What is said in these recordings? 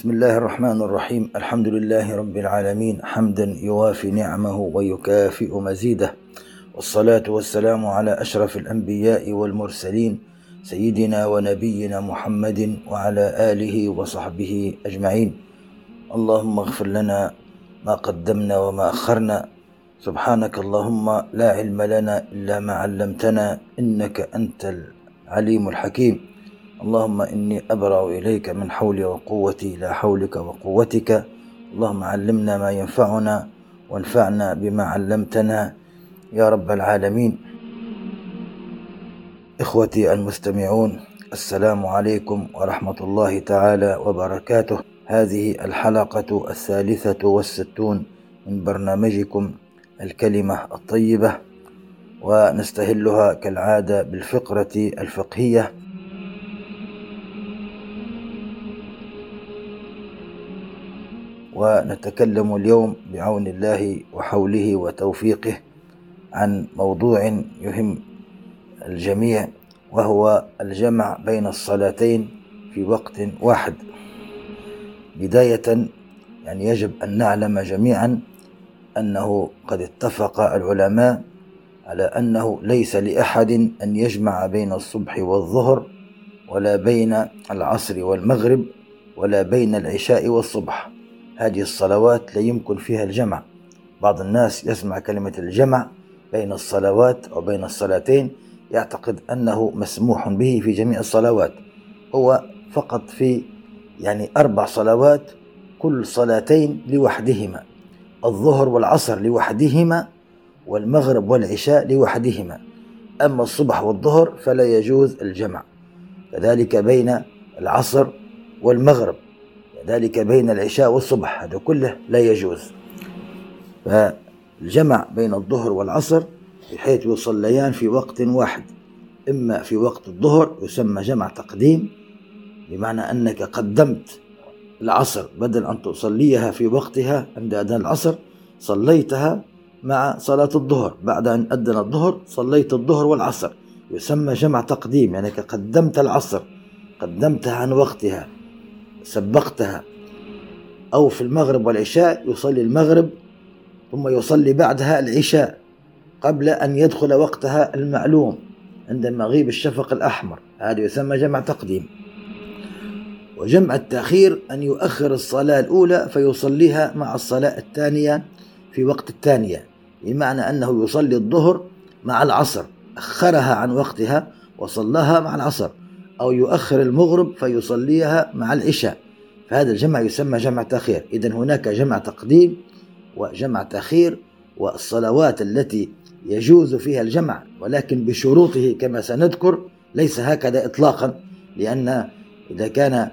بسم الله الرحمن الرحيم الحمد لله رب العالمين حمدا يوافي نعمه ويكافئ مزيده والصلاة والسلام على أشرف الأنبياء والمرسلين سيدنا ونبينا محمد وعلى آله وصحبه أجمعين اللهم اغفر لنا ما قدمنا وما أخرنا سبحانك اللهم لا علم لنا إلا ما علمتنا إنك أنت العليم الحكيم اللهم إني أبرأ إليك من حولي وقوتي لا حولك وقوتك. اللهم علمنا ما ينفعنا وانفعنا بما علمتنا. يا رب العالمين. إخوتي المستمعون السلام عليكم ورحمة الله تعالى وبركاته. هذه الحلقة الثالثة والستون من برنامجكم الكلمة الطيبة ونستهلها كالعادة بالفقرة الفقهية. ونتكلم اليوم بعون الله وحوله وتوفيقه عن موضوع يهم الجميع وهو الجمع بين الصلاتين في وقت واحد. بداية يعني يجب أن نعلم جميعا أنه قد اتفق العلماء على أنه ليس لأحد أن يجمع بين الصبح والظهر ولا بين العصر والمغرب ولا بين العشاء والصبح. هذه الصلوات لا يمكن فيها الجمع. بعض الناس يسمع كلمة الجمع بين الصلوات أو بين الصلاتين يعتقد أنه مسموح به في جميع الصلوات. هو فقط في يعني أربع صلوات كل صلاتين لوحدهما الظهر والعصر لوحدهما والمغرب والعشاء لوحدهما. أما الصبح والظهر فلا يجوز الجمع. كذلك بين العصر والمغرب. كذلك بين العشاء والصبح هذا كله لا يجوز. فالجمع بين الظهر والعصر بحيث يصليان في وقت واحد إما في وقت الظهر يسمى جمع تقديم بمعنى أنك قدمت العصر بدل أن تصليها في وقتها عند أذان العصر صليتها مع صلاة الظهر. بعد أن أذن الظهر صليت الظهر والعصر. يسمى جمع تقديم يعني قدمت العصر قدمتها عن وقتها. سبقتها. أو في المغرب والعشاء يصلي المغرب ثم يصلي بعدها العشاء قبل أن يدخل وقتها المعلوم عند مغيب الشفق الأحمر. هذا يسمى جمع تقديم. وجمع التأخير أن يؤخر الصلاة الأولى فيصليها مع الصلاة الثانية في وقت الثانية بمعنى أنه يصلي الظهر مع العصر أخرها عن وقتها وصلاها مع العصر. أو يؤخر المغرب فيصليها مع العشاء. فهذا الجمع يسمى جمع تأخير. إذا هناك جمع تقديم وجمع تأخير والصلوات التي يجوز فيها الجمع ولكن بشروطه كما سنذكر ليس هكذا إطلاقا لأن إذا كان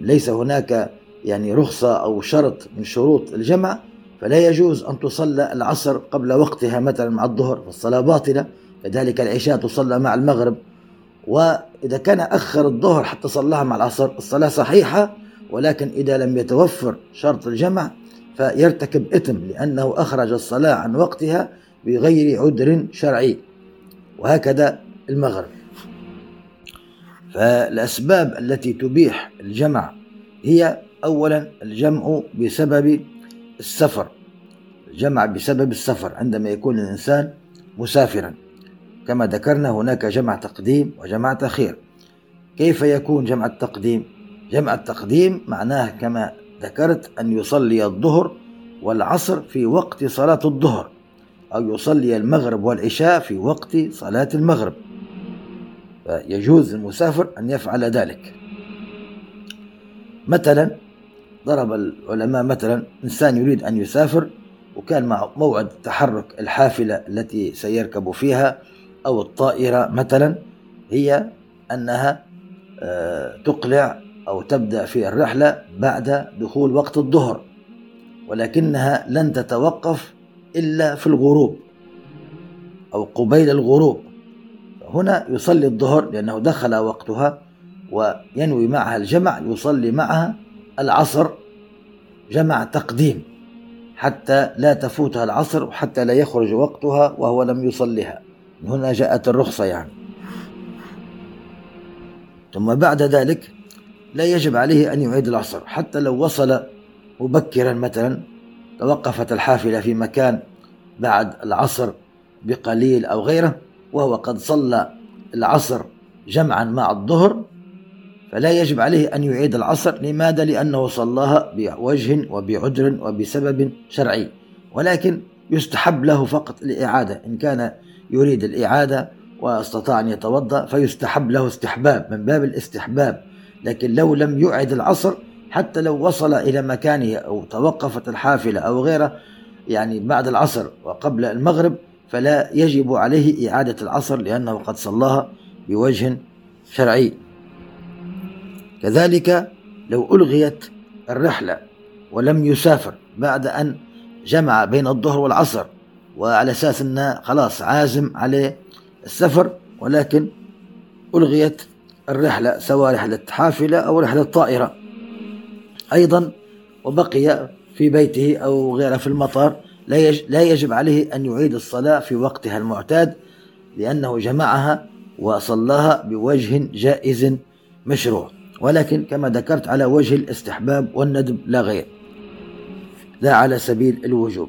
ليس هناك يعني رخصة أو شرط من شروط الجمع فلا يجوز أن تصلى العصر قبل وقتها مثلا مع الظهر فالصلاة باطلة. كذلك العشاء تصلى مع المغرب. وإذا كان أخر الظهر حتى صلاها مع العصر الصلاة صحيحة ولكن إذا لم يتوفر شرط الجمع فيرتكب إثم لأنه أخرج الصلاة عن وقتها بغير عذر شرعي. وهكذا المغرب. فالأسباب التي تبيح الجمع هي أولا الجمع بسبب السفر. الجمع بسبب السفر عندما يكون الإنسان مسافرا. كما ذكرنا هناك جمع تقديم وجمع تأخير. كيف يكون جمع التقديم؟ جمع التقديم معناه كما ذكرت أن يصلي الظهر والعصر في وقت صلاة الظهر أو يصلي المغرب والعشاء في وقت صلاة المغرب. فيجوز للمسافر أن يفعل ذلك. مثلا ضرب العلماء مثلا إنسان يريد أن يسافر وكان مع موعد تحرك الحافلة التي سيركب فيها أو الطائرة مثلا هي أنها آه، تقلع أو تبدأ في الرحلة بعد دخول وقت الظهر ولكنها لن تتوقف إلا في الغروب أو قبيل الغروب. هنا يصلي الظهر لأنه دخل وقتها وينوي معها الجمع يصلي معها العصر جمع تقديم حتى لا تفوتها العصر وحتى لا يخرج وقتها وهو لم يصلها. هنا جاءت الرخصة يعني ثم بعد ذلك لا يجب عليه أن يعيد العصر حتى لو وصل مبكرا مثلا توقفت الحافلة في مكان بعد العصر بقليل أو غيره وهو قد صلى العصر جمعا مع الظهر فلا يجب عليه أن يعيد العصر لماذا؟ لأنه صلاها بوجه وبعذر وبسبب شرعي ولكن يستحب له فقط الإعادة إن كان يريد الإعادة واستطاع أن يتوضأ فيستحب له استحباب من باب الاستحباب. لكن لو لم يعد العصر حتى لو وصل إلى مكانه أو توقفت الحافلة أو غيره يعني بعد العصر وقبل المغرب فلا يجب عليه إعادة العصر لأنه قد صلاها بوجه شرعي. كذلك لو ألغيت الرحلة ولم يسافر بعد أن جمع بين الظهر والعصر وعلى أساس أنه خلاص عازم عليه السفر ولكن ألغيت الرحلة سواء رحلة حافلة أو رحلة طائرة. أيضا وبقي في بيته أو غيره في المطار لا يجب عليه أن يعيد الصلاة في وقتها المعتاد لأنه جمعها وصلاها بوجه جائز مشروع. ولكن كما ذكرت على وجه الاستحباب والندب لا غير. لا على سبيل الوجوب.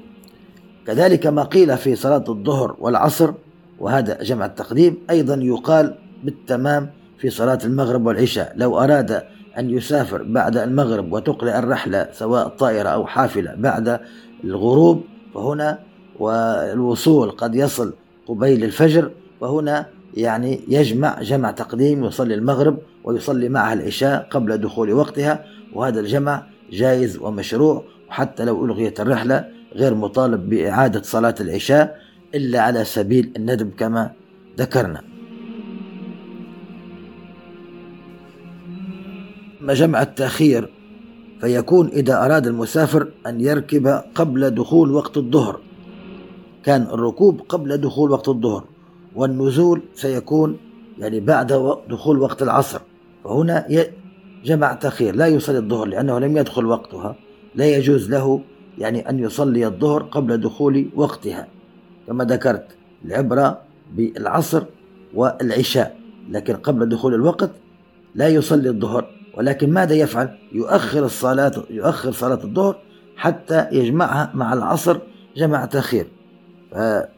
كذلك ما قيل في صلاة الظهر والعصر وهذا جمع التقديم أيضا يقال بالتمام في صلاة المغرب والعشاء. لو أراد أن يسافر بعد المغرب وتقلع الرحلة سواء طائرة أو حافلة بعد الغروب فهنا والوصول قد يصل قبيل الفجر فهنا يعني يجمع جمع تقديم يصلي المغرب ويصلي معها العشاء قبل دخول وقتها وهذا الجمع جائز ومشروع وحتى لو ألغيت الرحلة غير مطالب بإعادة صلاة العشاء إلا على سبيل الندب كما ذكرنا. جمع التأخير؟ فيكون إذا أراد المسافر أن يركب قبل دخول وقت الظهر. كان الركوب قبل دخول وقت الظهر والنزول سيكون يعني بعد دخول وقت العصر. فهنا جمع تأخير لا يصلي الظهر لأنه لم يدخل وقتها لا يجوز له يعني أن يصلي الظهر قبل دخول وقتها كما ذكرت العبرة بالعصر والعشاء لكن قبل دخول الوقت لا يصلي الظهر ولكن ماذا يفعل؟ يؤخر الصلاة يؤخر صلاة الظهر حتى يجمعها مع العصر جمع تأخير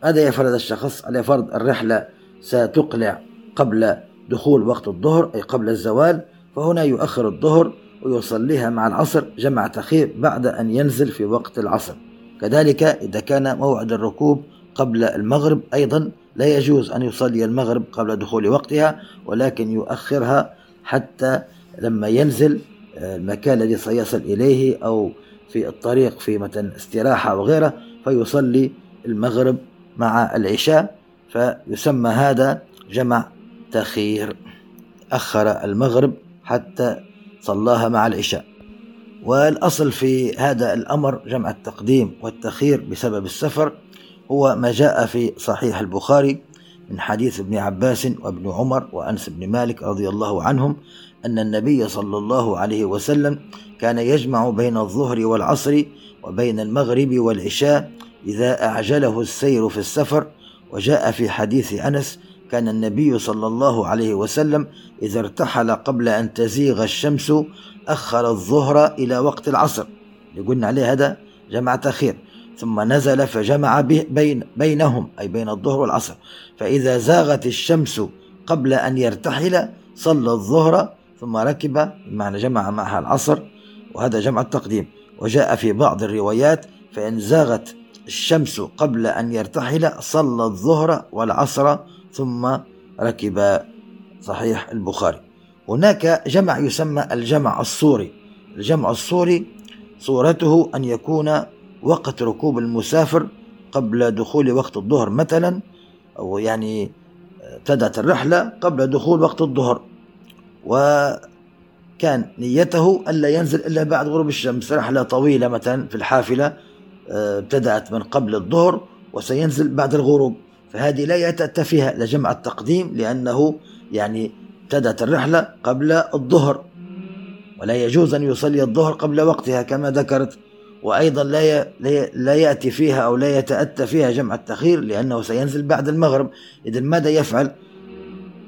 هذا يفعل هذا الشخص؟ على فرض الرحلة ستقلع قبل دخول وقت الظهر أي قبل الزوال فهنا يؤخر الظهر ويصليها مع العصر جمع تأخير بعد أن ينزل في وقت العصر. كذلك إذا كان موعد الركوب قبل المغرب أيضا لا يجوز أن يصلي المغرب قبل دخول وقتها ولكن يؤخرها حتى لما ينزل آه، المكان الذي سيصل إليه أو في الطريق في مثلا استراحة وغيره فيصلي المغرب مع العشاء فيسمى هذا جمع تأخير. أخر المغرب حتى صلاها مع العشاء. والأصل في هذا الأمر جمع التقديم والتأخير بسبب السفر هو ما جاء في صحيح البخاري من حديث ابن عباس وابن عمر وأنس بن مالك رضي الله عنهم أن النبي صلى الله عليه وسلم كان يجمع بين الظهر والعصر وبين المغرب والعشاء إذا أعجله السير في السفر وجاء في حديث أنس كان النبي صلى الله عليه وسلم إذا ارتحل قبل أن تزيغ الشمس أخر الظهر إلى وقت العصر. يقولنا عليه هذا جمع تأخير ثم نزل فجمع بين بينهم أي بين الظهر والعصر. فإذا زاغت الشمس قبل أن يرتحل صلى الظهر ثم ركب بمعنى جمع معها العصر وهذا جمع التقديم. وجاء في بعض الروايات فإن زاغت الشمس قبل أن يرتحل صلى الظهر والعصر ثم ركب صحيح البخاري. هناك جمع يسمى الجمع الصوري. الجمع الصوري صورته أن يكون وقت ركوب المسافر قبل دخول وقت الظهر مثلا أو يعني ابتدأت الرحلة قبل دخول وقت الظهر. وكان نيته ألا ينزل إلا بعد غروب الشمس. رحلة طويلة مثلا في الحافلة آه، ابتدأت من قبل الظهر وسينزل بعد الغروب. فهذه لا يتأتى فيها لجمع التقديم لأنه يعني ابتدأت الرحلة قبل الظهر ولا يجوز أن يصلي الظهر قبل وقتها كما ذكرت وأيضا لا لا يأتي فيها أو لا يتأتى فيها جمع التخير لأنه سينزل بعد المغرب. إذا ماذا يفعل؟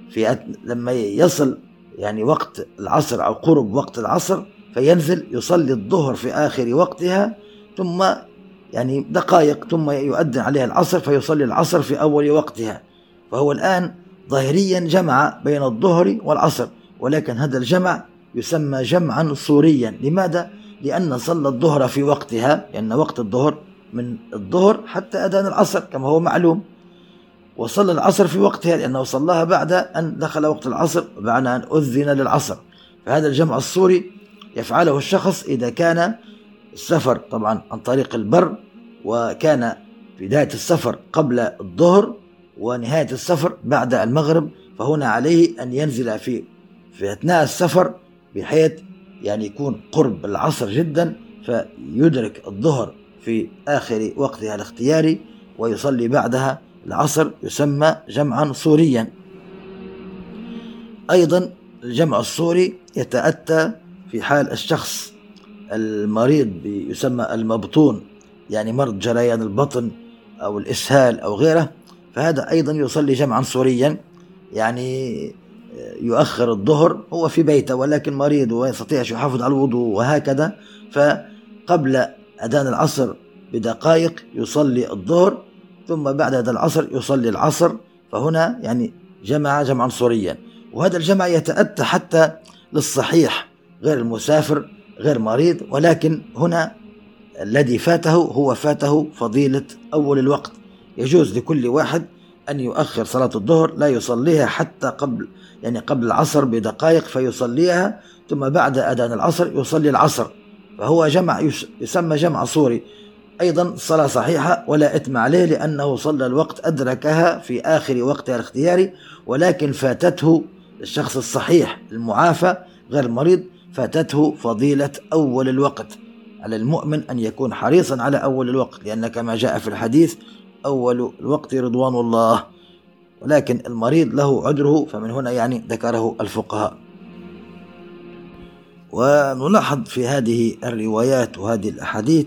في لما يصل يعني وقت العصر أو قرب وقت العصر فينزل يصلي الظهر في آخر وقتها ثم يعني دقائق ثم يؤذن عليها العصر فيصلي العصر في أول وقتها. فهو الآن ظاهريا جمع بين الظهر والعصر ولكن هذا الجمع يسمى جمعا صوريا لماذا؟ لأن صلى الظهر في وقتها لأن وقت الظهر من الظهر حتى أذان العصر كما هو معلوم. وصلى العصر في وقتها لأنه صلاها بعد أن دخل وقت العصر بعد أن أذن للعصر. فهذا الجمع الصوري يفعله الشخص إذا كان السفر طبعا عن طريق البر وكان بداية السفر قبل الظهر ونهاية السفر بعد المغرب فهنا عليه أن ينزل في في أثناء السفر بحيث يعني يكون قرب العصر جدا فيدرك الظهر في آخر وقتها الاختياري ويصلي بعدها العصر يسمى جمعا صوريا أيضا الجمع الصوري يتأتى في حال الشخص المريض يسمى المبطون يعني مرض جريان البطن أو الإسهال أو غيره فهذا أيضا يصلي جمعا صوريا يعني يؤخر الظهر هو في بيته ولكن مريض ويستطيع يحافظ على الوضوء وهكذا فقبل أذان العصر بدقائق يصلي الظهر ثم بعد هذا العصر يصلي العصر فهنا يعني جمع جمعا صوريا وهذا الجمع يتأتى حتى للصحيح غير المسافر غير مريض ولكن هنا الذي فاته هو فاته فضيلة أول الوقت. يجوز لكل واحد أن يؤخر صلاة الظهر لا يصليها حتى قبل يعني قبل العصر بدقائق فيصليها ثم بعد أذان العصر يصلي العصر. فهو جمع يسمى جمع صوري. أيضا الصلاة صحيحة ولا إثم عليه لأنه صلى الوقت أدركها في آخر وقتها الاختياري ولكن فاتته الشخص الصحيح المعافى غير المريض فاتته فضيلة أول الوقت. على المؤمن أن يكون حريصا على أول الوقت لأن كما جاء في الحديث أول الوقت رضوان الله. ولكن المريض له عذره فمن هنا يعني ذكره الفقهاء. ونلاحظ في هذه الروايات وهذه الأحاديث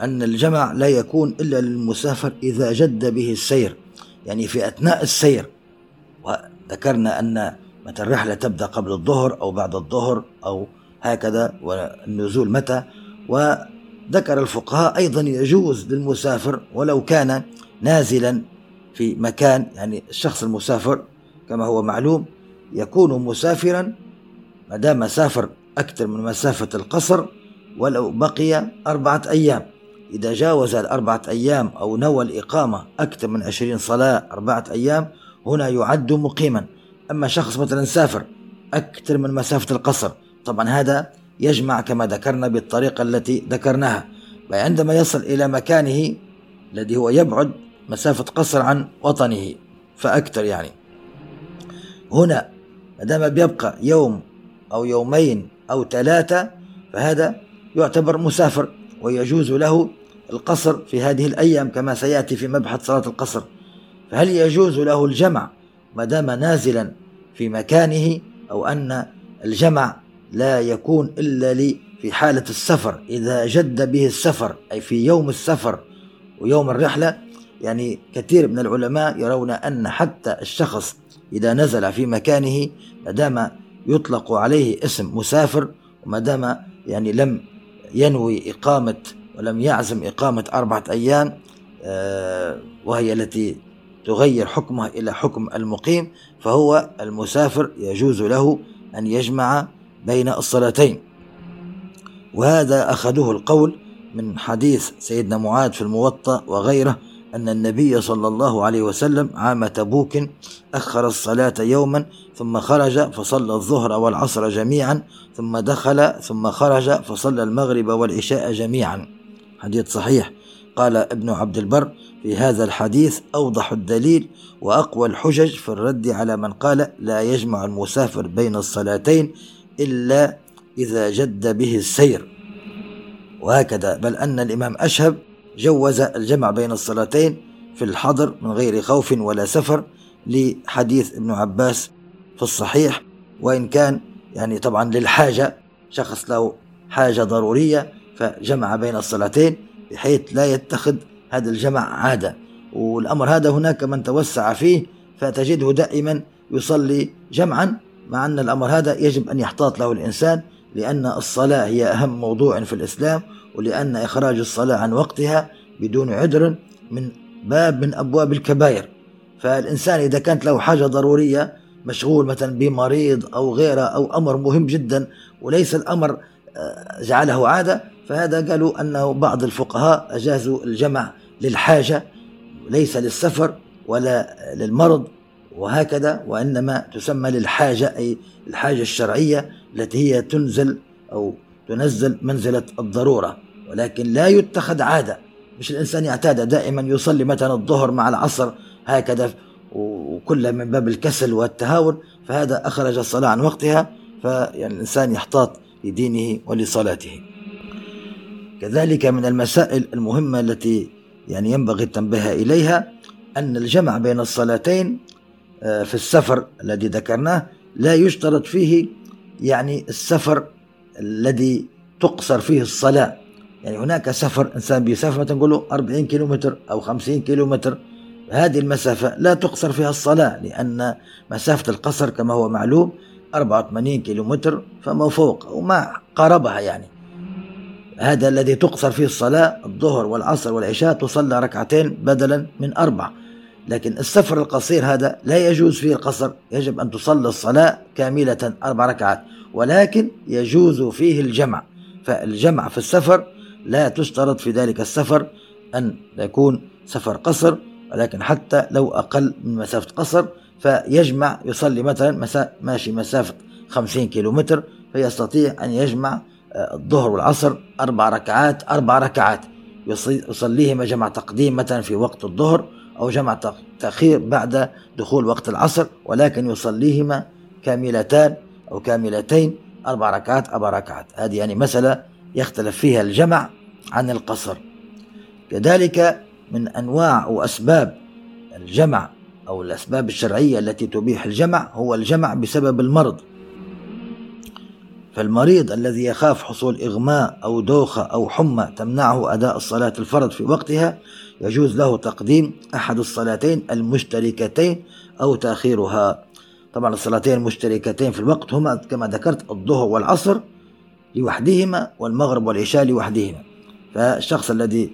أن الجمع لا يكون إلا للمسافر إذا جد به السير يعني في أثناء السير. وذكرنا أن متى الرحلة تبدأ قبل الظهر أو بعد الظهر أو هكذا والنزول متى؟ وذكر الفقهاء أيضا يجوز للمسافر ولو كان نازلا في مكان يعني الشخص المسافر كما هو معلوم يكون مسافرا ما دام سافر أكثر من مسافة القصر ولو بقي أربعة أيام. إذا جاوز الأربعة أيام أو نوى الإقامة أكثر من عشرين صلاة أربعة أيام هنا يعد مقيما. أما شخص مثلا سافر أكثر من مسافة القصر طبعا هذا يجمع كما ذكرنا بالطريقة التي ذكرناها. وعندما يصل إلى مكانه الذي هو يبعد مسافة قصر عن وطنه فأكثر يعني. هنا ما دام بيبقى يوم أو يومين أو ثلاثة فهذا يعتبر مسافر ويجوز له القصر في هذه الأيام كما سيأتي في مبحث صلاة القصر. فهل يجوز له الجمع ما دام نازلا في مكانه أو أن الجمع لا يكون إلا لي في حالة السفر إذا جد به السفر أي في يوم السفر ويوم الرحلة يعني كثير من العلماء يرون أن حتى الشخص إذا نزل في مكانه ما دام يطلق عليه اسم مسافر وما دام يعني لم ينوي إقامة ولم يعزم إقامة أربعة أيام آه، وهي التي تغير حكمها إلى حكم المقيم فهو المسافر يجوز له أن يجمع بين الصلاتين. وهذا أخذوه القول من حديث سيدنا معاذ في الموطأ وغيره أن النبي صلى الله عليه وسلم عام تبوك أخر الصلاة يوما ثم خرج فصلى الظهر والعصر جميعا ثم دخل ثم خرج فصلى المغرب والعشاء جميعا. حديث صحيح. قال ابن عبد البر في هذا الحديث أوضح الدليل وأقوى الحجج في الرد على من قال لا يجمع المسافر بين الصلاتين إلا إذا جد به السير. وهكذا بل أن الإمام أشهب جوز الجمع بين الصلاتين في الحضر من غير خوف ولا سفر لحديث ابن عباس في الصحيح. وإن كان يعني طبعا للحاجة شخص له حاجة ضرورية فجمع بين الصلاتين بحيث لا يتخذ هذا الجمع عادة. والأمر هذا هناك من توسع فيه فتجده دائما يصلي جمعا مع أن الأمر هذا يجب أن يحتاط له الإنسان لأن الصلاة هي أهم موضوع في الإسلام ولأن إخراج الصلاة عن وقتها بدون عذر من باب من أبواب الكبائر. فالإنسان إذا كانت له حاجة ضرورية مشغول مثلا بمريض أو غيره أو أمر مهم جدا وليس الأمر آه، جعله عادة فهذا قالوا أنه بعض الفقهاء أجازوا الجمع للحاجة ليس للسفر ولا للمرض. وهكذا وإنما تسمى للحاجة أي الحاجة الشرعية التي هي تنزل أو تنزل منزلة الضرورة. ولكن لا يتخذ عادة. مش الإنسان يعتاد دائما يصلي مثلا الظهر مع العصر هكذا وكلها من باب الكسل والتهاون فهذا أخرج الصلاة عن وقتها فيعني الإنسان يحتاط لدينه ولصلاته. كذلك من المسائل المهمة التي يعني ينبغي التنبيه إليها أن الجمع بين الصلاتين في السفر الذي ذكرناه لا يشترط فيه يعني السفر الذي تقصر فيه الصلاة. يعني هناك سفر إنسان بيسافر مثلا نقول له 40 كيلومتر أو 50 كيلومتر هذه المسافة لا تقصر فيها الصلاة لأن مسافة القصر كما هو معلوم 84 كيلومتر فما فوق وما قاربها يعني. هذا الذي تقصر فيه الصلاة الظهر والعصر والعشاء تصلى ركعتين بدلا من أربع لكن السفر القصير هذا لا يجوز فيه القصر. يجب أن تصلي الصلاة كاملة أربع ركعات ولكن يجوز فيه الجمع. فالجمع في السفر لا تشترط في ذلك السفر أن يكون سفر قصر ولكن حتى لو أقل من مسافة قصر فيجمع يصلي مثلا مسا ماشي مسافة 50 كيلومتر فيستطيع أن يجمع آه، الظهر والعصر أربع ركعات أربع ركعات. يصليهما جمع تقديم مثلا في وقت الظهر أو جمع تأخير بعد دخول وقت العصر ولكن يصليهما كاملتان أو كاملتين أربع ركعات أربع ركعات. هذه يعني مسألة يختلف فيها الجمع عن القصر. كذلك من أنواع وأسباب الجمع أو الأسباب الشرعية التي تبيح الجمع هو الجمع بسبب المرض. فالمريض الذي يخاف حصول إغماء أو دوخة أو حمى تمنعه أداء الصلاة الفرض في وقتها يجوز له تقديم أحد الصلاتين المشتركتين أو تأخيرها. طبعا الصلاتين المشتركتين في الوقت هما كما ذكرت الظهر والعصر لوحدهما والمغرب والعشاء لوحدهما. فالشخص الذي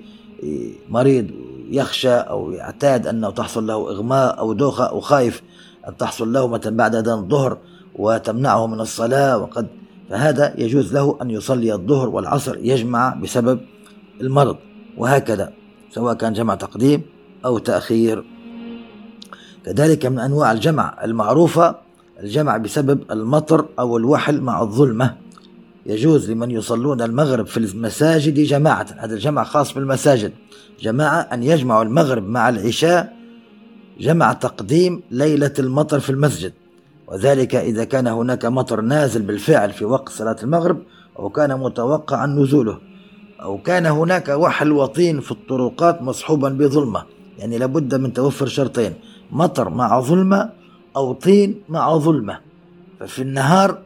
مريض يخشى أو يعتاد أنه تحصل له إغماء أو دوخة أو خايف أن تحصل له مثلا بعد أذان الظهر وتمنعه من الصلاة وقد فهذا يجوز له أن يصلي الظهر والعصر يجمع بسبب المرض وهكذا سواء كان جمع تقديم أو تأخير. كذلك من أنواع الجمع المعروفة الجمع بسبب المطر أو الوحل مع الظلمة. يجوز لمن يصلون المغرب في المساجد جماعة هذا الجمع خاص بالمساجد. جماعة أن يجمعوا المغرب مع العشاء جمع تقديم ليلة المطر في المسجد. وذلك إذا كان هناك مطر نازل بالفعل في وقت صلاة المغرب أو كان متوقعا نزوله أو كان هناك وحل وطين في الطرقات مصحوبا بظلمة. يعني لابد من توفر شرطين مطر مع ظلمة أو طين مع ظلمة. ففي النهار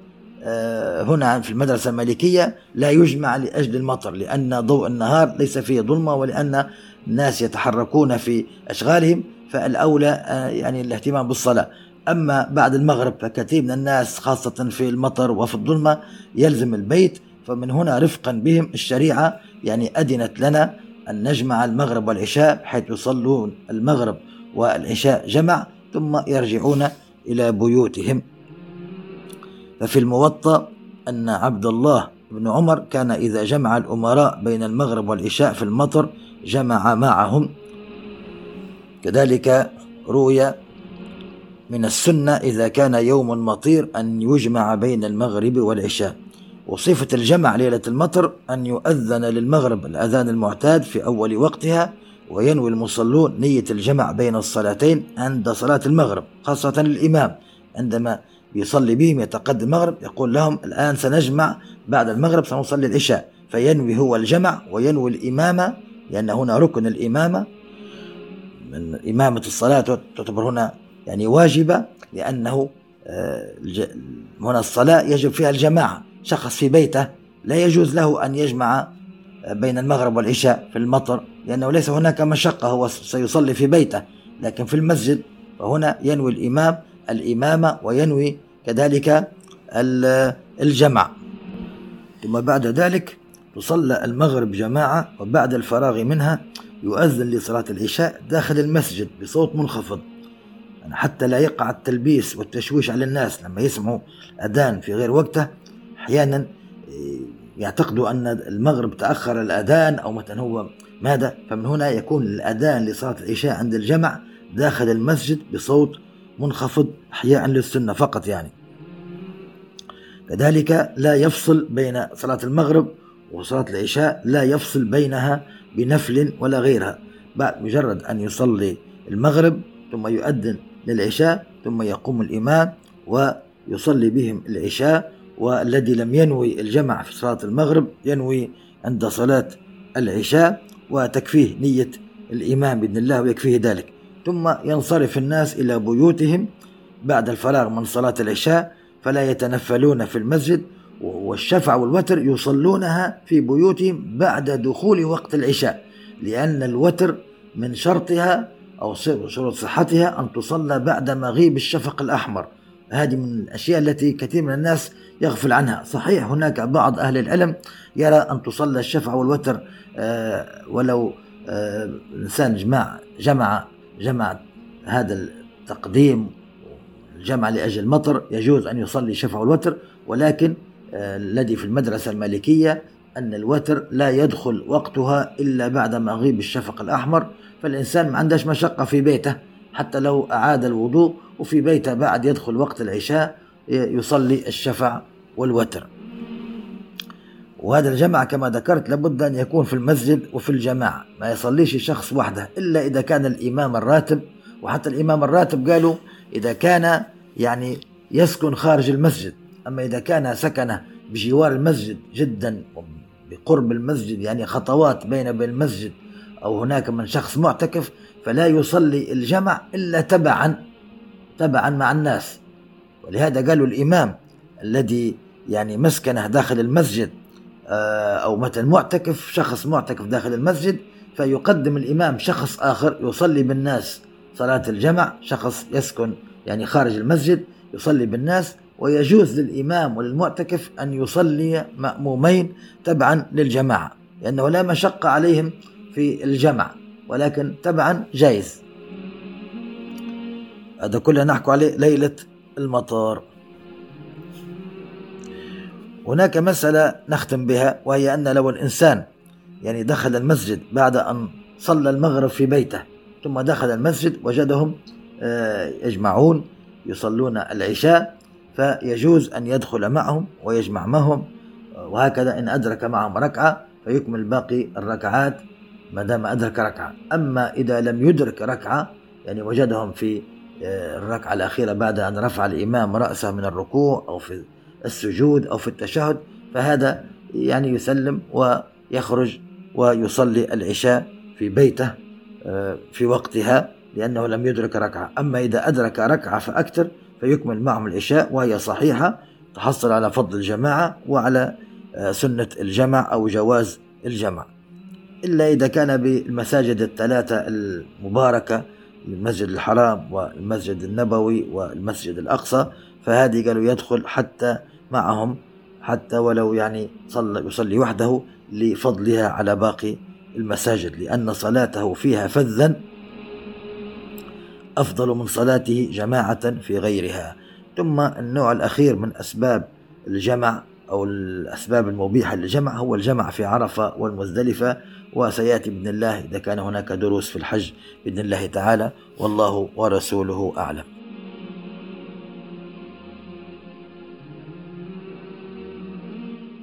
آه، هنا في المدرسة المالكية لا يجمع لأجل المطر لأن ضوء النهار ليس فيه ظلمة ولأن الناس يتحركون في أشغالهم فالأولى آه، يعني الاهتمام بالصلاة. أما بعد المغرب فكثير من الناس خاصة في المطر وفي الظلمة يلزم البيت فمن هنا رفقا بهم الشريعة يعني أذنت لنا أن نجمع المغرب والعشاء حيث يصلون المغرب والعشاء جمع ثم يرجعون إلى بيوتهم. ففي الموطأ أن عبد الله بن عمر كان إذا جمع الأمراء بين المغرب والعشاء في المطر جمع معهم. كذلك روي من السنة إذا كان يوم مطير أن يجمع بين المغرب والعشاء. وصفة الجمع ليلة المطر أن يؤذن للمغرب الأذان المعتاد في أول وقتها وينوي المصلون نية الجمع بين الصلاتين عند صلاة المغرب خاصة الإمام. عندما يصلي بهم يتقدم المغرب يقول لهم الآن سنجمع بعد المغرب سنصلي العشاء. فينوي هو الجمع وينوي الإمامة لأن هنا ركن الإمامة. من إمامة الصلاة تعتبر هنا يعني واجبة لأنه آه، هنا الصلاة يجب فيها الجماعة. شخص في بيته لا يجوز له أن يجمع بين المغرب والعشاء في المطر لأنه ليس هناك مشقة هو سيصلي في بيته. لكن في المسجد فهنا ينوي الإمام الإمامة وينوي كذلك الجمع ثم بعد ذلك تصلى المغرب جماعة وبعد الفراغ منها يؤذن لصلاة العشاء داخل المسجد بصوت منخفض. حتى لا يقع التلبيس والتشويش على الناس لما يسمعوا أذان في غير وقته أحيانا يعتقدوا أن المغرب تأخر الأذان أو مثلا هو ماذا؟ فمن هنا يكون الأذان لصلاة العشاء عند الجمع داخل المسجد بصوت منخفض إحياء للسنة فقط يعني. كذلك لا يفصل بين صلاة المغرب وصلاة العشاء لا يفصل بينها بنفل ولا غيرها بعد مجرد أن يصلي المغرب ثم يؤذن للعشاء ثم يقوم الإمام ويصلي بهم العشاء والذي لم ينوي الجمع في صلاة المغرب ينوي عند صلاة العشاء وتكفيه نية الإمام بإذن الله ويكفيه ذلك. ثم ينصرف الناس إلى بيوتهم بعد الفراغ من صلاة العشاء فلا يتنفلون في المسجد والشفع والوتر يصلونها في بيوتهم بعد دخول وقت العشاء لأن الوتر من شرطها أو شروط صحتها أن تصلى بعد مغيب الشفق الأحمر. هذه من الأشياء التي كثير من الناس يغفل عنها. صحيح هناك بعض أهل العلم يرى أن تصلى الشفع والوتر آه، ولو آه، الإنسان جمع جمع جمع هذا التقديم الجمع لأجل المطر يجوز أن يصلي الشفع والوتر. ولكن آه، الذي في المدرسة المالكية أن الوتر لا يدخل وقتها إلا بعد مغيب الشفق الأحمر. فالإنسان ما عندهش مشقة في بيته حتى لو أعاد الوضوء وفي بيته بعد يدخل وقت العشاء يصلي الشفع والوتر. وهذا الجمع كما ذكرت لابد أن يكون في المسجد وفي الجماعة ما يصليش شخص وحده إلا إذا كان الإمام الراتب. وحتى الإمام الراتب قالوا إذا كان يعني يسكن خارج المسجد أما إذا كان سكن بجوار المسجد جدا بقرب المسجد يعني خطوات بين بين المسجد أو هناك من شخص معتكف فلا يصلي الجمع إلا تبعا تبعا مع الناس. ولهذا قالوا الإمام الذي يعني مسكنه داخل المسجد آه، أو مثلا معتكف شخص معتكف داخل المسجد فيقدم الإمام شخص آخر يصلي بالناس صلاة الجمع شخص يسكن يعني خارج المسجد يصلي بالناس ويجوز للإمام وللمعتكف أن يصلي مأمومين تبعا للجماعة لأنه لا مشقة عليهم في الجمع ولكن تبعا جائز هذا كله نحكي عليه ليلة المطار. هناك مسألة نختم بها وهي أن لو الإنسان يعني دخل المسجد بعد أن صلى المغرب في بيته ثم دخل المسجد وجدهم آه، يجمعون يصلون العشاء فيجوز أن يدخل معهم ويجمع معهم وهكذا إن أدرك معهم ركعة فيكمل باقي الركعات ما دام أدرك ركعة. أما إذا لم يدرك ركعة يعني وجدهم في آه، الركعة الأخيرة بعد أن رفع الإمام رأسه من الركوع أو في السجود أو في التشهد فهذا يعني يسلم ويخرج ويصلي العشاء في بيته آه، في وقتها لأنه لم يدرك ركعة. أما إذا أدرك ركعة فأكثر فيكمل معهم العشاء وهي صحيحة تحصل على فضل الجماعة وعلى آه، سنة الجمع أو جواز الجمع. إلا إذا كان بالمساجد الثلاثة المباركة المسجد الحرام والمسجد النبوي والمسجد الأقصى فهذه قالوا يدخل حتى معهم حتى ولو يعني صلى يصلي وحده لفضلها على باقي المساجد لأن صلاته فيها فذا أفضل من صلاته جماعة في غيرها. ثم النوع الأخير من أسباب الجمع أو الأسباب المبيحة للجمع هو الجمع في عرفة والمزدلفة وسيأتي بإذن الله إذا كان هناك دروس في الحج بإذن الله تعالى. والله ورسوله أعلم.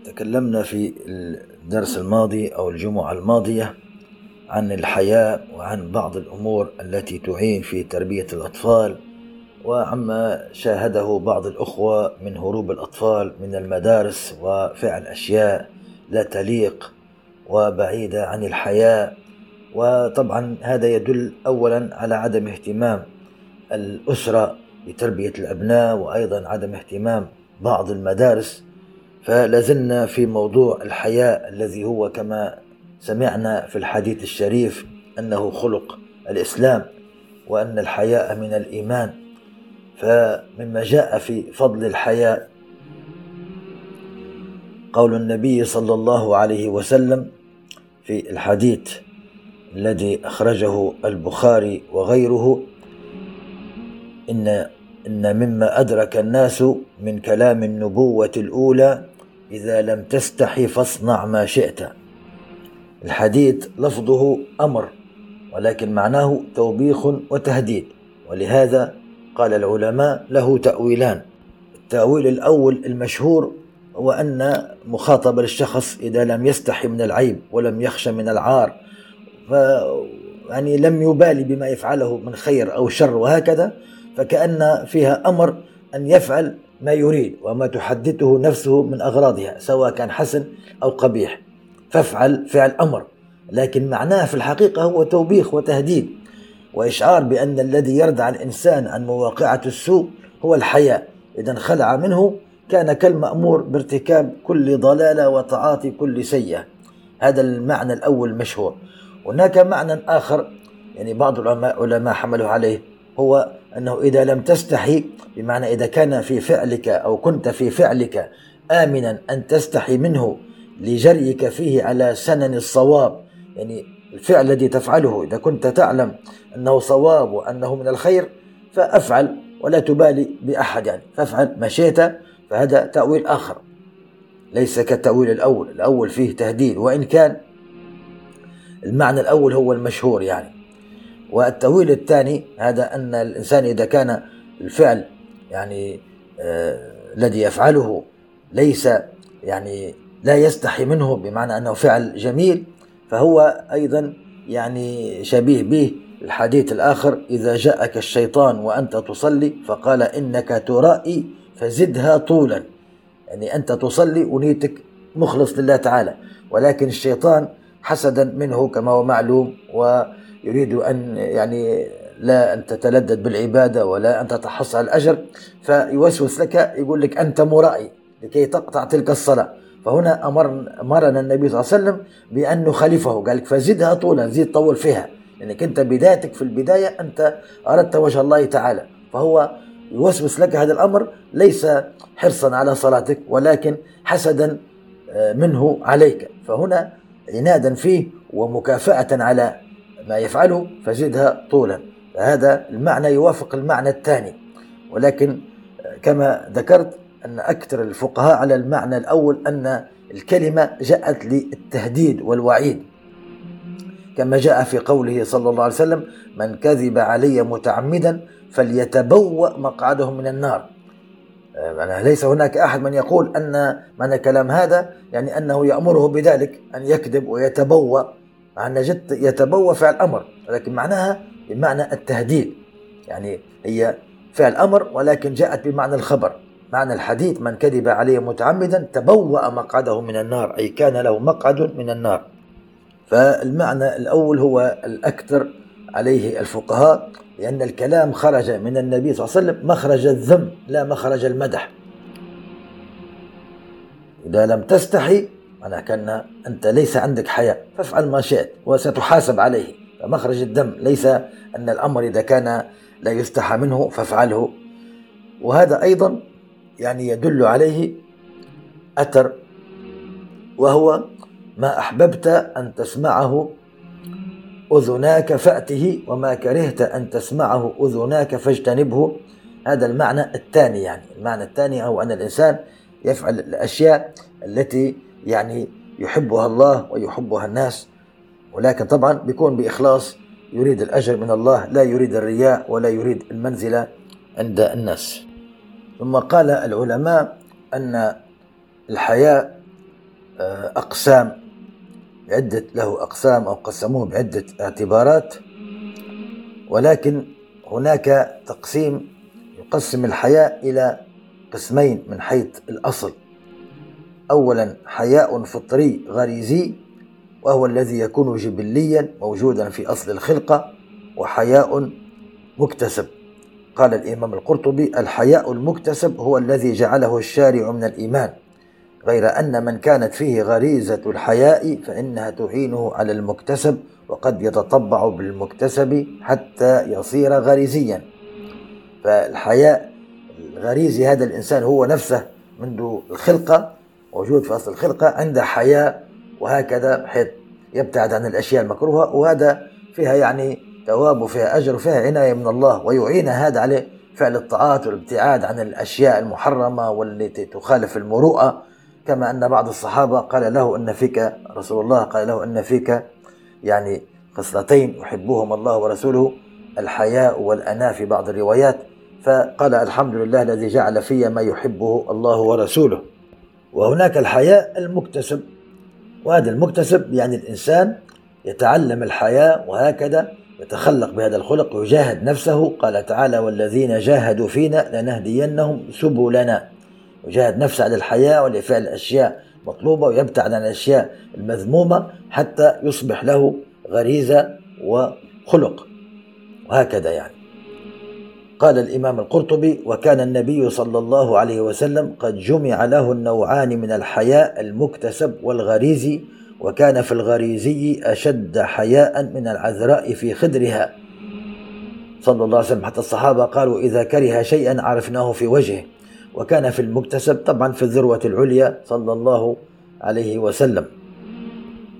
تكلمنا في الدرس الماضي أو الجمعة الماضية عن الحياء وعن بعض الأمور التي تعين في تربية الأطفال وعما شاهده بعض الأخوة من هروب الأطفال من المدارس وفعل أشياء لا تليق وبعيدة عن الحياء وطبعا هذا يدل أولا على عدم اهتمام الأسرة بتربية الأبناء وأيضا عدم اهتمام بعض المدارس. فلازلنا في موضوع الحياء الذي هو كما سمعنا في الحديث الشريف أنه خلق الإسلام وأن الحياء من الإيمان. فمما جاء في فضل الحياء قول النبي صلى الله عليه وسلم في الحديث الذي أخرجه البخاري وغيره إن إن مما أدرك الناس من كلام النبوة الأولى إذا لم تستحي فاصنع ما شئت. الحديث لفظه أمر ولكن معناه توبيخ وتهديد. ولهذا قال العلماء له تأويلان. التأويل الأول المشهور هو أن مخاطب للشخص إذا لم يستحي من العيب ولم يخشى من العار ف يعني لم يبالي بما يفعله من خير أو شر وهكذا فكأن فيها أمر أن يفعل ما يريد وما تحدثه نفسه من أغراضها سواء كان حسن أو قبيح. فافعل فعل أمر لكن معناه في الحقيقة هو توبيخ وتهديد. وإشعار بأن الذي يردع الإنسان عن مواقعة السوء هو الحياء إذا خلع منه كان كالمأمور بارتكاب كل ضلالة وتعاطي كل سيئة. هذا المعنى الأول المشهور. هناك معنى آخر يعني بعض العلماء علماء حملوا عليه هو أنه إذا لم تستحي بمعنى إذا كان في فعلك أو كنت في فعلك آمنا أن تستحي منه لجريك فيه على سنن الصواب يعني الفعل الذي تفعله. إذا كنت تعلم أنه صواب وأنه من الخير فأفعل ولا تبالي بأحد يعني. فافعل ما شئت فهذا تأويل آخر. ليس كالتأويل الأول. الأول فيه تهديد وإن كان المعنى الأول هو المشهور يعني. والتأويل الثاني هذا أن الإنسان إذا كان الفعل يعني آه الذي يفعله ليس يعني لا يستحي منه بمعنى أنه فعل جميل فهو أيضا يعني شبيه به. الحديث الآخر إذا جاءك الشيطان وأنت تصلي فقال إنك ترائي فزدها طولا. يعني أنت تصلي ونيتك مخلص لله تعالى ولكن الشيطان حسدا منه كما هو معلوم ويريد أن يعني لا أن تتلذذ بالعبادة ولا أن تتحصل الأجر فيوسوس لك يقول لك أنت مرائي لكي تقطع تلك الصلاة. فهنا أمر أمرنا النبي صلى الله عليه وسلم بأن نخالفه قال لك فزدها طولا زيد طول فيها. لأنك أنت بدايتك في البداية أنت أردت وجه الله تعالى. فهو يوسوس لك هذا الأمر ليس حرصا على صلاتك ولكن حسدا منه عليك. فهنا عنادا فيه ومكافأة على ما يفعله فزدها طولا. فهذا المعنى يوافق المعنى الثاني. ولكن كما ذكرت أن أكثر الفقهاء على المعنى الأول أن الكلمة جاءت للتهديد والوعيد. كما جاء في قوله صلى الله عليه وسلم من كذب علي متعمدا فليتبوأ مقعده من النار. يعني ليس هناك أحد من يقول أن معنى كلام هذا يعني أنه يأمره بذلك أن يكذب ويتبوأ مع أن جد يتبوأ فعل أمر لكن معناها بمعنى التهديد. يعني هي فعل أمر ولكن جاءت بمعنى الخبر معنى الحديث من كذب عليه متعمدا تبوأ مقعده من النار. أي كان له مقعد من النار. فالمعنى الأول هو الأكثر عليه الفقهاء لأن الكلام خرج من النبي صلى الله عليه وسلم مخرج الذم لا مخرج المدح. إذا لم تستحي معنى كأن أنت ليس عندك حياء فافعل ما شئت وستحاسب عليه. فمخرج الدم ليس أن الأمر إذا كان لا يستحى منه فافعله. وهذا أيضا يعني يدل عليه أثر وهو ما أحببت أن تسمعه أذناك فأته وما كرهت أن تسمعه أذناك فاجتنبه. هذا المعنى الثاني يعني. المعنى الثاني هو أن الإنسان يفعل الأشياء التي يعني يحبها الله ويحبها الناس. ولكن طبعا بيكون بإخلاص يريد الأجر من الله لا يريد الرياء ولا يريد المنزلة عند الناس. ثم قال العلماء أن الحياء أقسام عدة له أقسام أو قسموه بعدة اعتبارات. ولكن هناك تقسيم يقسم الحياء إلى قسمين من حيث الأصل. أولا حياء فطري غريزي وهو الذي يكون جبليا موجودا في أصل الخلقة وحياء مكتسب. قال الإمام القرطبي الحياء المكتسب هو الذي جعله الشارع من الإيمان. غير أن من كانت فيه غريزة الحياء فإنها تعينه على المكتسب وقد يتطبع بالمكتسب حتى يصير غريزيا. فالحياء الغريزي هذا الإنسان هو نفسه منذ الخلقة موجود في أصل الخلقة عنده حياء وهكذا بحيث يبتعد عن الأشياء المكروهة وهذا فيها يعني ثواب وفيها أجر وفيها عناية من الله ويعين هذا على فعل الطاعات والابتعاد عن الأشياء المحرمة والتي تخالف المروءة. كما أن بعض الصحابة قال له أن فيك رسول الله قال له أن فيك يعني خصلتين يحبهم الله ورسوله الحياء والأناة في بعض الروايات. فقال الحمد لله الذي جعل في ما يحبه الله ورسوله. وهناك الحياء المكتسب. وهذا المكتسب يعني الإنسان يتعلم الحياة وهكذا يتخلق بهذا الخلق ويجاهد نفسه. قال تعالى والذين جاهدوا فينا لنهدينهم سبلنا. يجاهد نفسه على الحياة ولفعل الأشياء مطلوبة ويبتعد عن الأشياء المذمومة حتى يصبح له غريزة وخلق. وهكذا يعني. قال الإمام القرطبي وكان النبي صلى الله عليه وسلم قد جمع له النوعان من الحياء المكتسب والغريزي وكان في الغريزي أشد حياء من العذراء في خدرها. صلى الله عليه وسلم. حتى الصحابة قالوا إذا كره شيئا عرفناه في وجهه. وكان في المكتسب طبعا في الذروة العليا صلى الله عليه وسلم.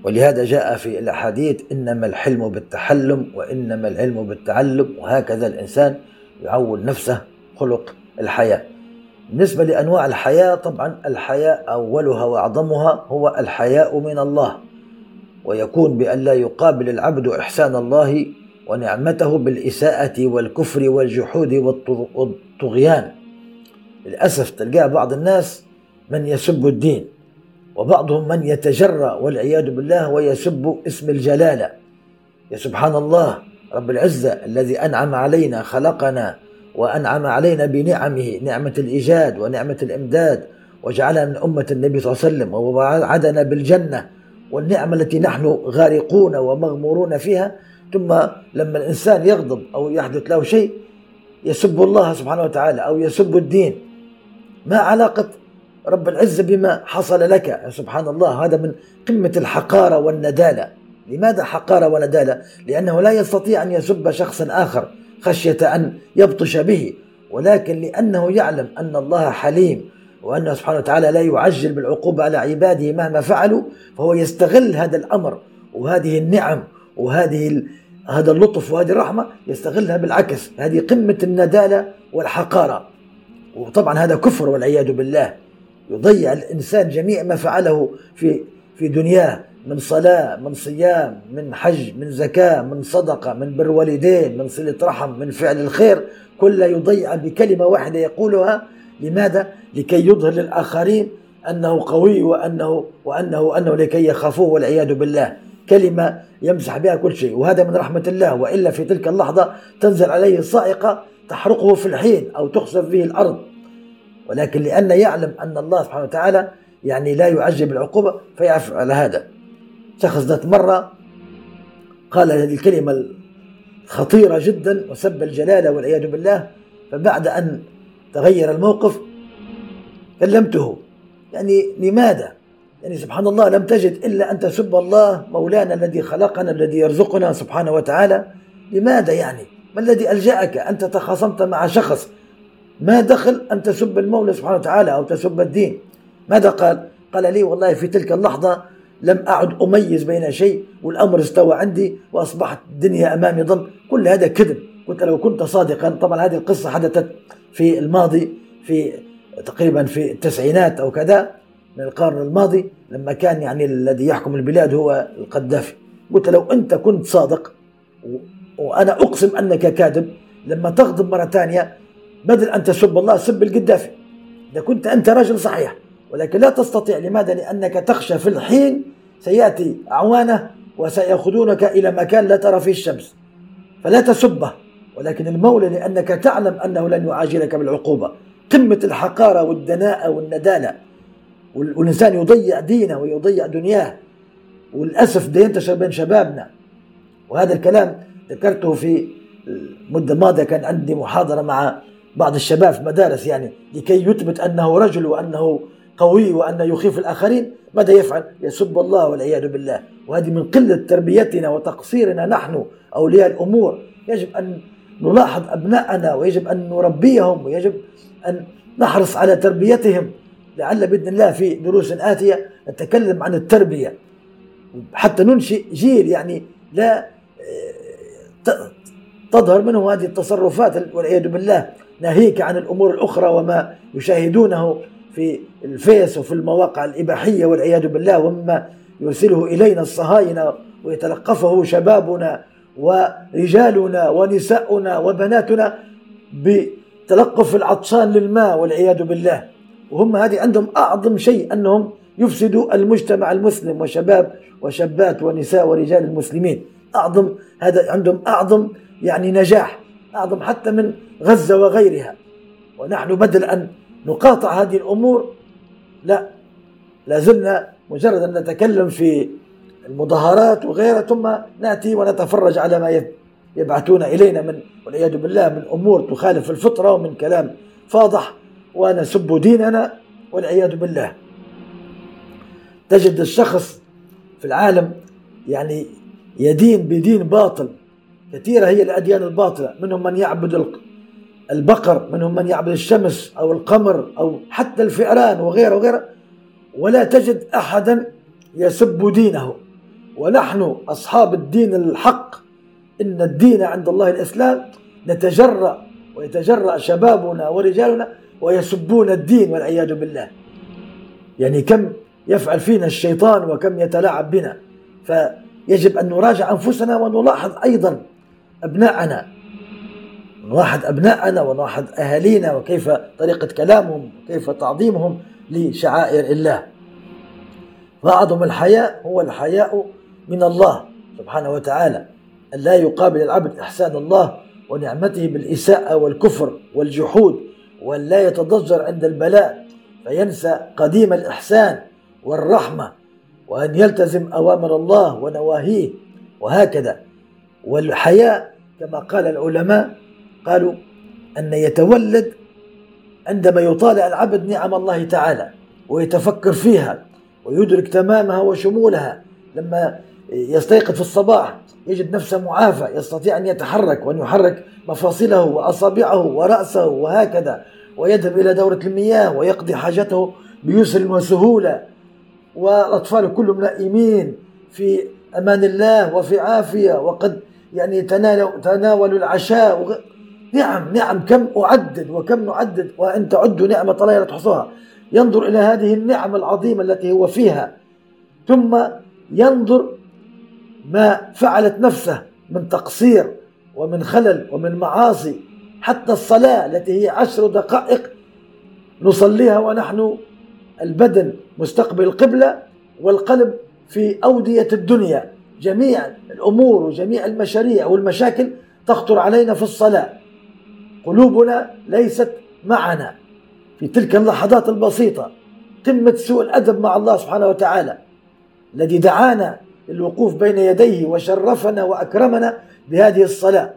ولهذا جاء في الأحاديث إنما الحلم بالتحلم وإنما العلم بالتعلم وهكذا الإنسان يعود نفسه خلق الحياة. بالنسبة لأنواع الحياة طبعا الحياة أولها وأعظمها هو الحياء من الله ويكون بأن لا يقابل العبد إحسان الله ونعمته بالإساءة والكفر والجحود والطغيان. للأسف تلقى بعض الناس من يسب الدين وبعضهم من يتجرأ والعياذ بالله ويسب اسم الجلالة. يا سبحان الله رب العزة الذي أنعم علينا خلقنا وأنعم علينا بنعمه نعمة الإيجاد ونعمة الإمداد وجعلنا من أمة النبي صلى الله عليه وسلم ووعدنا بالجنة والنعمة التي نحن غارقون ومغمورون فيها. ثم لما الإنسان يغضب أو يحدث له شيء يسب الله سبحانه وتعالى أو يسب الدين. ما علاقة رب العزة بما حصل لك؟ سبحان الله هذا من قمة الحقارة والندالة. لماذا حقارة وندالة؟ لأنه لا يستطيع أن يسب شخصا آخر خشية أن يبطش به ولكن لأنه يعلم أن الله حليم وأنه سبحانه وتعالى لا يعجل بالعقوبة على عباده مهما فعلوا فهو يستغل هذا الأمر وهذه النعم وهذه هذا اللطف وهذه الرحمة يستغلها بالعكس. هذه قمة الندالة والحقارة. وطبعا هذا كفر والعياذ بالله. يضيع الإنسان جميع ما فعله في في دنياه من صلاة من صيام من حج من زكاة من صدقة من بر والدين من صلة رحم من فعل الخير. كله يضيع بكلمة واحدة يقولها. لماذا؟ لكي يظهر للآخرين أنه قوي وأنه وأنه أنه لكي يخافوه والعياذ بالله. كلمة يمسح بها كل شيء. وهذا من رحمة الله. وإلا في تلك اللحظة تنزل عليه صائقة تحرقه في الحين أو تخسف به الأرض ولكن لأن يعلم أن الله سبحانه وتعالى يعني لا يعجل بالعقوبة فيفعل هذا شخص ذات مرة قال هذه الكلمة خطيرة جدا وسب الجلالة والعياذ بالله فبعد أن تغير الموقف كلمته يعني لماذا؟ يعني سبحان الله لم تجد إلا أن تسب الله مولانا الذي خلقنا الذي يرزقنا سبحانه وتعالى لماذا يعني؟ ما الذي ألجأك أنت تخاصمت مع شخص؟ ما دخل أن تسب المولى سبحانه وتعالى أو تسب الدين؟ ماذا قال؟ قال لي والله في تلك اللحظة لم أعد أميز بين شيء والأمر استوى عندي وأصبحت الدنيا أمامي ضل كل هذا كذب. قلت لو كنت صادقا. طبعا هذه القصة حدثت في الماضي في تقريبا في التسعينات أو كذا من القرن الماضي لما كان يعني الذي يحكم البلاد هو القذافي. قلت لو أنت كنت صادق وأنا أقسم أنك كاذب. لما تغضب مرة ثانية بدل أن تسب الله سب القذافي إذا كنت أنت رجل صحيح ولكن لا تستطيع لماذا؟ لأنك تخشى في الحين سيأتي أعوانه وسيأخذونك إلى مكان لا ترى فيه الشمس. فلا تسبه. ولكن المولى لأنك تعلم أنه لن يعاجلك بالعقوبة. قمة الحقارة والدناءة والندالة. والإنسان يضيع دينه ويضيع دنياه. وللأسف ده ينتشر بين شبابنا. وهذا الكلام ذكرته في المدة الماضية كان عندي محاضرة مع بعض الشباب في مدارس يعني لكي يثبت أنه رجل وأنه قوي وأنه يخيف الآخرين ماذا يفعل؟ يسب الله والعياذ بالله. وهذه من قلة تربيتنا وتقصيرنا نحن أولياء الأمور. يجب أن نلاحظ أبناءنا ويجب أن نربيهم ويجب أن نحرص على تربيتهم. لعل بإذن الله في دروس آتية نتكلم عن التربية. حتى ننشئ جيل يعني لا تظهر منه هذه التصرفات والعياذ بالله ناهيك عن الأمور الأخرى وما يشاهدونه في الفيس وفي المواقع الإباحية والعياذ بالله ومما يرسله إلينا الصهاينة ويتلقفه شبابنا ورجالنا ونساؤنا وبناتنا بتلقف العطشان للماء والعياذ بالله. وهم هذه عندهم أعظم شيء أنهم يفسدوا المجتمع المسلم وشباب وشابات ونساء ورجال المسلمين. أعظم هذا عندهم أعظم يعني نجاح أعظم حتى من غزة وغيرها. ونحن بدل أن نقاطع هذه الأمور لا لازلنا مجرد أن نتكلم في المظاهرات وغيرها ثم نأتي ونتفرج على ما يبعثون إلينا من والعياذ بالله من أمور تخالف الفطرة ومن كلام فاضح ونسب ديننا والعياذ بالله. تجد الشخص في العالم يعني يدين بدين باطل. كثيرة هي الأديان الباطلة. منهم من يعبد البقر منهم من يعبد الشمس أو القمر أو حتى الفئران وغيره وغيره. ولا تجد أحدا يسب دينه. ونحن أصحاب الدين الحق. إن الدين عند الله الإسلام. نتجرأ ويتجرأ شبابنا ورجالنا ويسبون الدين والعياذ بالله. يعني كم يفعل فينا الشيطان وكم يتلاعب بنا. فيجب أن نراجع أنفسنا ونلاحظ أيضا أبناءنا. نلاحظ أبناءنا ونلاحظ أهالينا وكيف طريقة كلامهم وكيف تعظيمهم لشعائر الله. وأعظم الحياء هو الحياء من الله سبحانه وتعالى أن لا يقابل العبد إحسان الله ونعمته بالإساءة والكفر والجحود وأن لا يتضجر عند البلاء فينسى قديم الإحسان والرحمة وأن يلتزم أوامر الله ونواهيه وهكذا. والحياء كما قال العلماء قالوا أن يتولد عندما يطالع العبد نعم الله تعالى ويتفكر فيها ويدرك تمامها وشمولها. لما يستيقظ في الصباح يجد نفسه معافى يستطيع أن يتحرك وأن يحرك مفاصله وأصابعه ورأسه وهكذا ويذهب إلى دورة المياه ويقضي حاجته بيسر وسهولة. والأطفال كلهم نائمين في أمان الله وفي عافية وقد يعني تناولوا العشاء نعم نعم كم أعدد وكم نعدد وإن تعدوا نعمة الله لا تحصوها. ينظر إلى هذه النعم العظيمة التي هو فيها ثم ينظر ما فعلت نفسه من تقصير ومن خلل ومن معاصي حتى الصلاة التي هي عشر دقائق نصليها ونحن البدن مستقبل القبلة والقلب في أودية الدنيا. جميع الأمور وجميع المشاريع والمشاكل تخطر علينا في الصلاة. قلوبنا ليست معنا. في تلك اللحظات البسيطة قمة سوء الأدب مع الله سبحانه وتعالى الذي دعانا للوقوف بين يديه وشرفنا وأكرمنا بهذه الصلاة.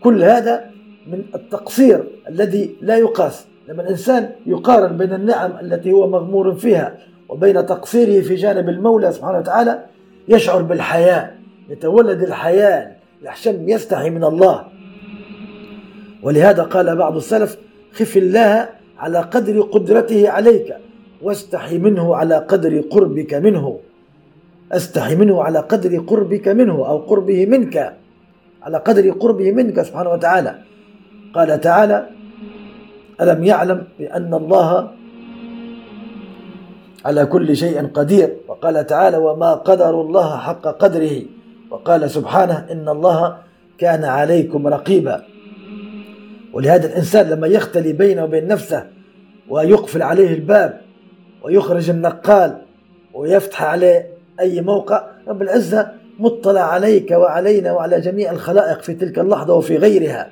كل هذا من التقصير الذي لا يقاس. لما الإنسان يقارن بين النعم التي هو مغمور فيها وبين تقصيره في جانب المولى سبحانه وتعالى يشعر بالحياة يتولد الحياة يحشم يستحي من الله. ولهذا قال بعض السلف خف الله على قدر قدرته عليك واستحي منه على قدر قربك منه. استحي منه على قدر قربك منه أو قربه منك على قدر قربه منك سبحانه وتعالى. قال تعالى ألم يعلم بأن الله على كل شيء قدير؟ وقال تعالى وما قدر الله حق قدره. وقال سبحانه إن الله كان عليكم رقيبا. ولهذا الإنسان لما يختلي بينه وبين نفسه ويقفل عليه الباب ويخرج النقال ويفتح عليه أي موقع رب العزة مطلع عليك وعلينا وعلى جميع الخلائق في تلك اللحظة وفي غيرها.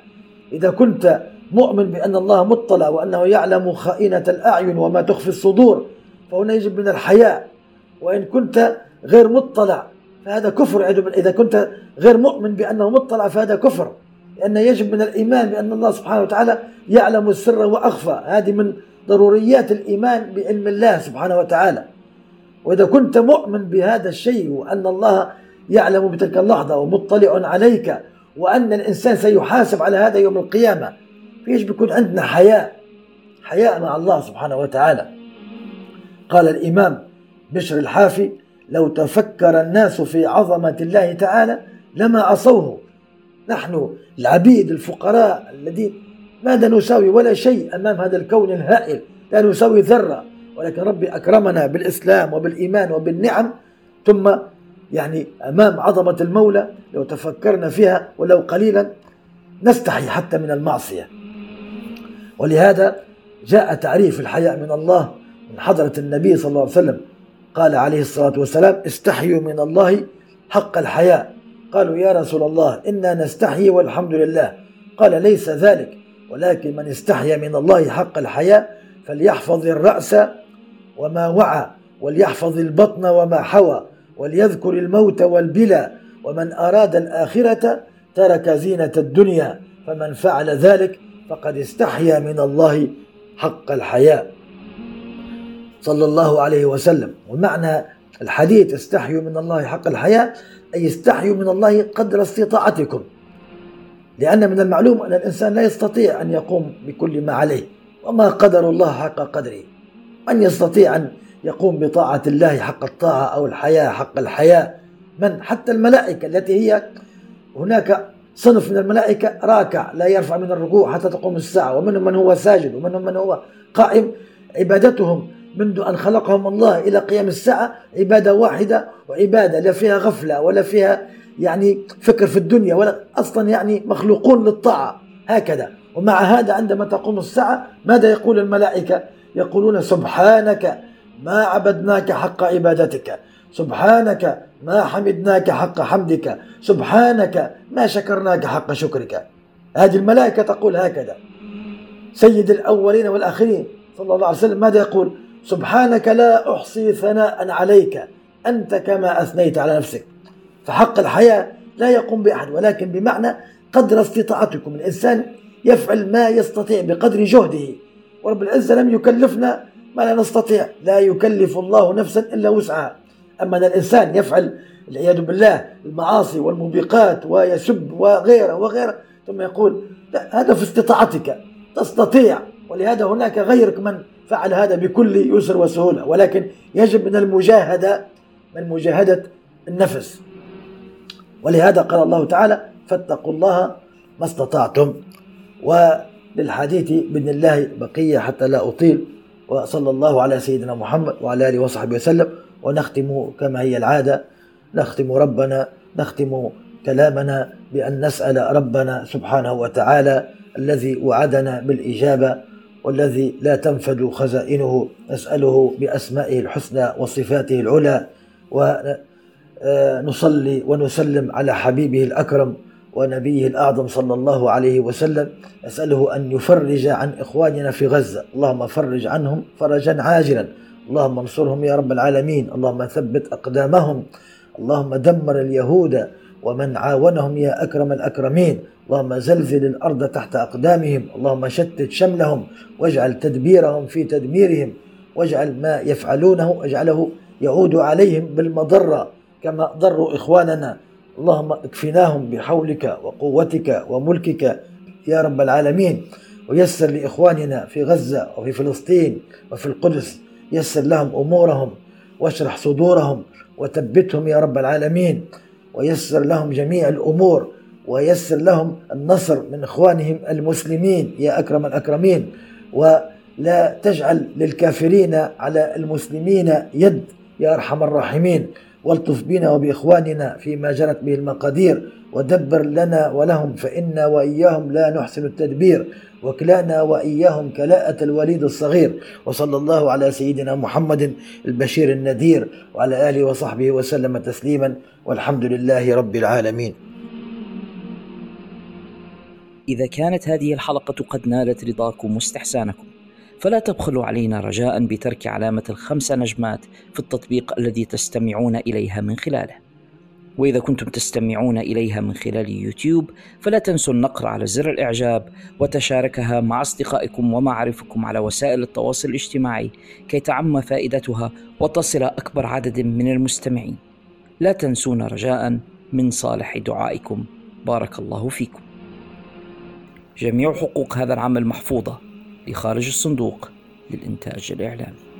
إذا كنت مؤمن بأن الله مطلع وأنه يعلم خائنة الأعين وما تخفي الصدور فهنا يجب من الحياء وإن كنت غير مطلع فهذا كفر إذا كنت غير مؤمن بأنه مطلع فهذا كفر لأن يجب من الإيمان بأن الله سبحانه وتعالى يعلم السر وأخفى هذه من ضروريات الإيمان بعلم الله سبحانه وتعالى. وإذا كنت مؤمن بهذا الشيء وأن الله يعلم بتلك اللحظة ومطلع عليك وأن الإنسان سيحاسب على هذا يوم القيامة فيجب يكون عندنا حياء؟ حياء مع الله سبحانه وتعالى. قال الإمام بشر الحافي لو تفكر الناس في عظمة الله تعالى لما عصوه. نحن العبيد الفقراء الذين ماذا نساوي؟ ولا شيء أمام هذا الكون الهائل. لا نساوي ذرة. ولكن ربي أكرمنا بالإسلام وبالإيمان وبالنعم. ثم يعني أمام عظمة المولى لو تفكرنا فيها ولو قليلا نستحي حتى من المعصية. ولهذا جاء تعريف الحياء من الله من حضرة النبي صلى الله عليه وسلم. قال عليه الصلاة والسلام استحيوا من الله حق الحياء. قالوا يا رسول الله إنا نستحي والحمد لله. قال ليس ذلك ولكن من استحيا من الله حق الحياء فليحفظ الرأس وما وعى وليحفظ البطن وما حوى وليذكر الموت والبلى ومن أراد الآخرة ترك زينة الدنيا فمن فعل ذلك فقد استحيا من الله حق الحياء. صلى الله عليه وسلم. ومعنى الحديث استحيوا من الله حق الحياء أي استحيوا من الله قدر استطاعتكم. لأن من المعلوم أن الإنسان لا يستطيع أن يقوم بكل ما عليه. وما قدر الله حق قدره. من يستطيع أن يقوم بطاعة الله حق الطاعة أو الحياة حق الحياة من؟ حتى الملائكة التي هي هناك صنف من الملائكة راكع لا يرفع من الركوع حتى تقوم الساعة. ومنهم من هو ساجد ومنهم من هو قائم. عبادتهم منذ أن خلقهم الله إلى قيام الساعة عبادة واحدة وعبادة لا فيها غفلة ولا فيها يعني فكر في الدنيا ولا أصلا يعني مخلوقون للطاعة. هكذا. ومع هذا عندما تقوم الساعة ماذا يقول الملائكة؟ يقولون سبحانك ما عبدناك حق عبادتك. سبحانك ما حمدناك حق حمدك. سبحانك ما شكرناك حق شكرك. هذه الملائكة تقول هكذا. سيد الأولين والآخرين صلى الله عليه وسلم ماذا يقول؟ سبحانك لا أحصي ثناء عليك. أنت كما أثنيت على نفسك. فحق الحياة لا يقوم بأحد ولكن بمعنى قدر استطاعتكم. الإنسان يفعل ما يستطيع بقدر جهده. ورب العزة لم يكلفنا ما لا نستطيع. لا يكلف الله نفسا إلا وسعها. أما أن الإنسان يفعل العياذ بالله المعاصي والموبقات ويسب وغيره وغيره ثم يقول لا هذا في استطاعتك تستطيع ولهذا هناك غيرك من فعل هذا بكل يسر وسهولة ولكن يجب من المجاهدة من مجاهدة النفس. ولهذا قال الله تعالى فاتقوا الله ما استطعتم. وللحديث بإذن الله بقية حتى لا أطيل. وصلى الله على سيدنا محمد وعلى آله وصحبه وسلم. ونختم كما هي العادة نختم ربنا نختم كلامنا بأن نسأل ربنا سبحانه وتعالى الذي وعدنا بالإجابة والذي لا تنفد خزائنه نسأله بأسمائه الحسنى وصفاته العلى ونصلي ونسلم على حبيبه الأكرم ونبيه الأعظم صلى الله عليه وسلم أسأله أن يفرج عن إخواننا في غزة اللهم فرج عنهم فرجا عاجلا. اللهم انصرهم يا رب العالمين. اللهم ثبت أقدامهم. اللهم دمر اليهود ومن عاونهم يا أكرم الأكرمين. اللهم زلزل الأرض تحت أقدامهم. اللهم شتت شملهم. واجعل تدبيرهم في تدميرهم. واجعل ما يفعلونه اجعله يعود عليهم بالمضرة كما ضروا إخواننا. اللهم اكفناهم بحولك وقوتك وملكك يا رب العالمين. ويسر لإخواننا في غزة وفي فلسطين وفي القدس يسر لهم أمورهم واشرح صدورهم وثبتهم يا رب العالمين ويسر لهم جميع الأمور ويسر لهم النصر من إخوانهم المسلمين يا أكرم الأكرمين. ولا تجعل للكافرين على المسلمين يد يا أرحم الراحمين. والطف بنا وبإخواننا فيما جرت به المقادير ودبر لنا ولهم فإنا وإياهم لا نحسن التدبير وكلانا وإياهم كلاءة الوليد الصغير وصلى الله على سيدنا محمد البشير النذير وعلى آله وصحبه وسلم تسليما والحمد لله رب العالمين. إذا كانت هذه الحلقة قد نالت رضاكم واستحسانكم فلا تبخلوا علينا رجاء بترك علامة الخمس نجمات في التطبيق الذي تستمعون إليها من خلاله. وإذا كنتم تستمعون إليها من خلال يوتيوب فلا تنسوا النقر على زر الإعجاب وتشاركها مع أصدقائكم ومعارفكم على وسائل التواصل الاجتماعي كي تعم فائدتها وتصل أكبر عدد من المستمعين. لا تنسونا رجاء من صالح دعائكم. بارك الله فيكم. جميع حقوق هذا العمل محفوظة. لخارج الصندوق للإنتاج الإعلامي.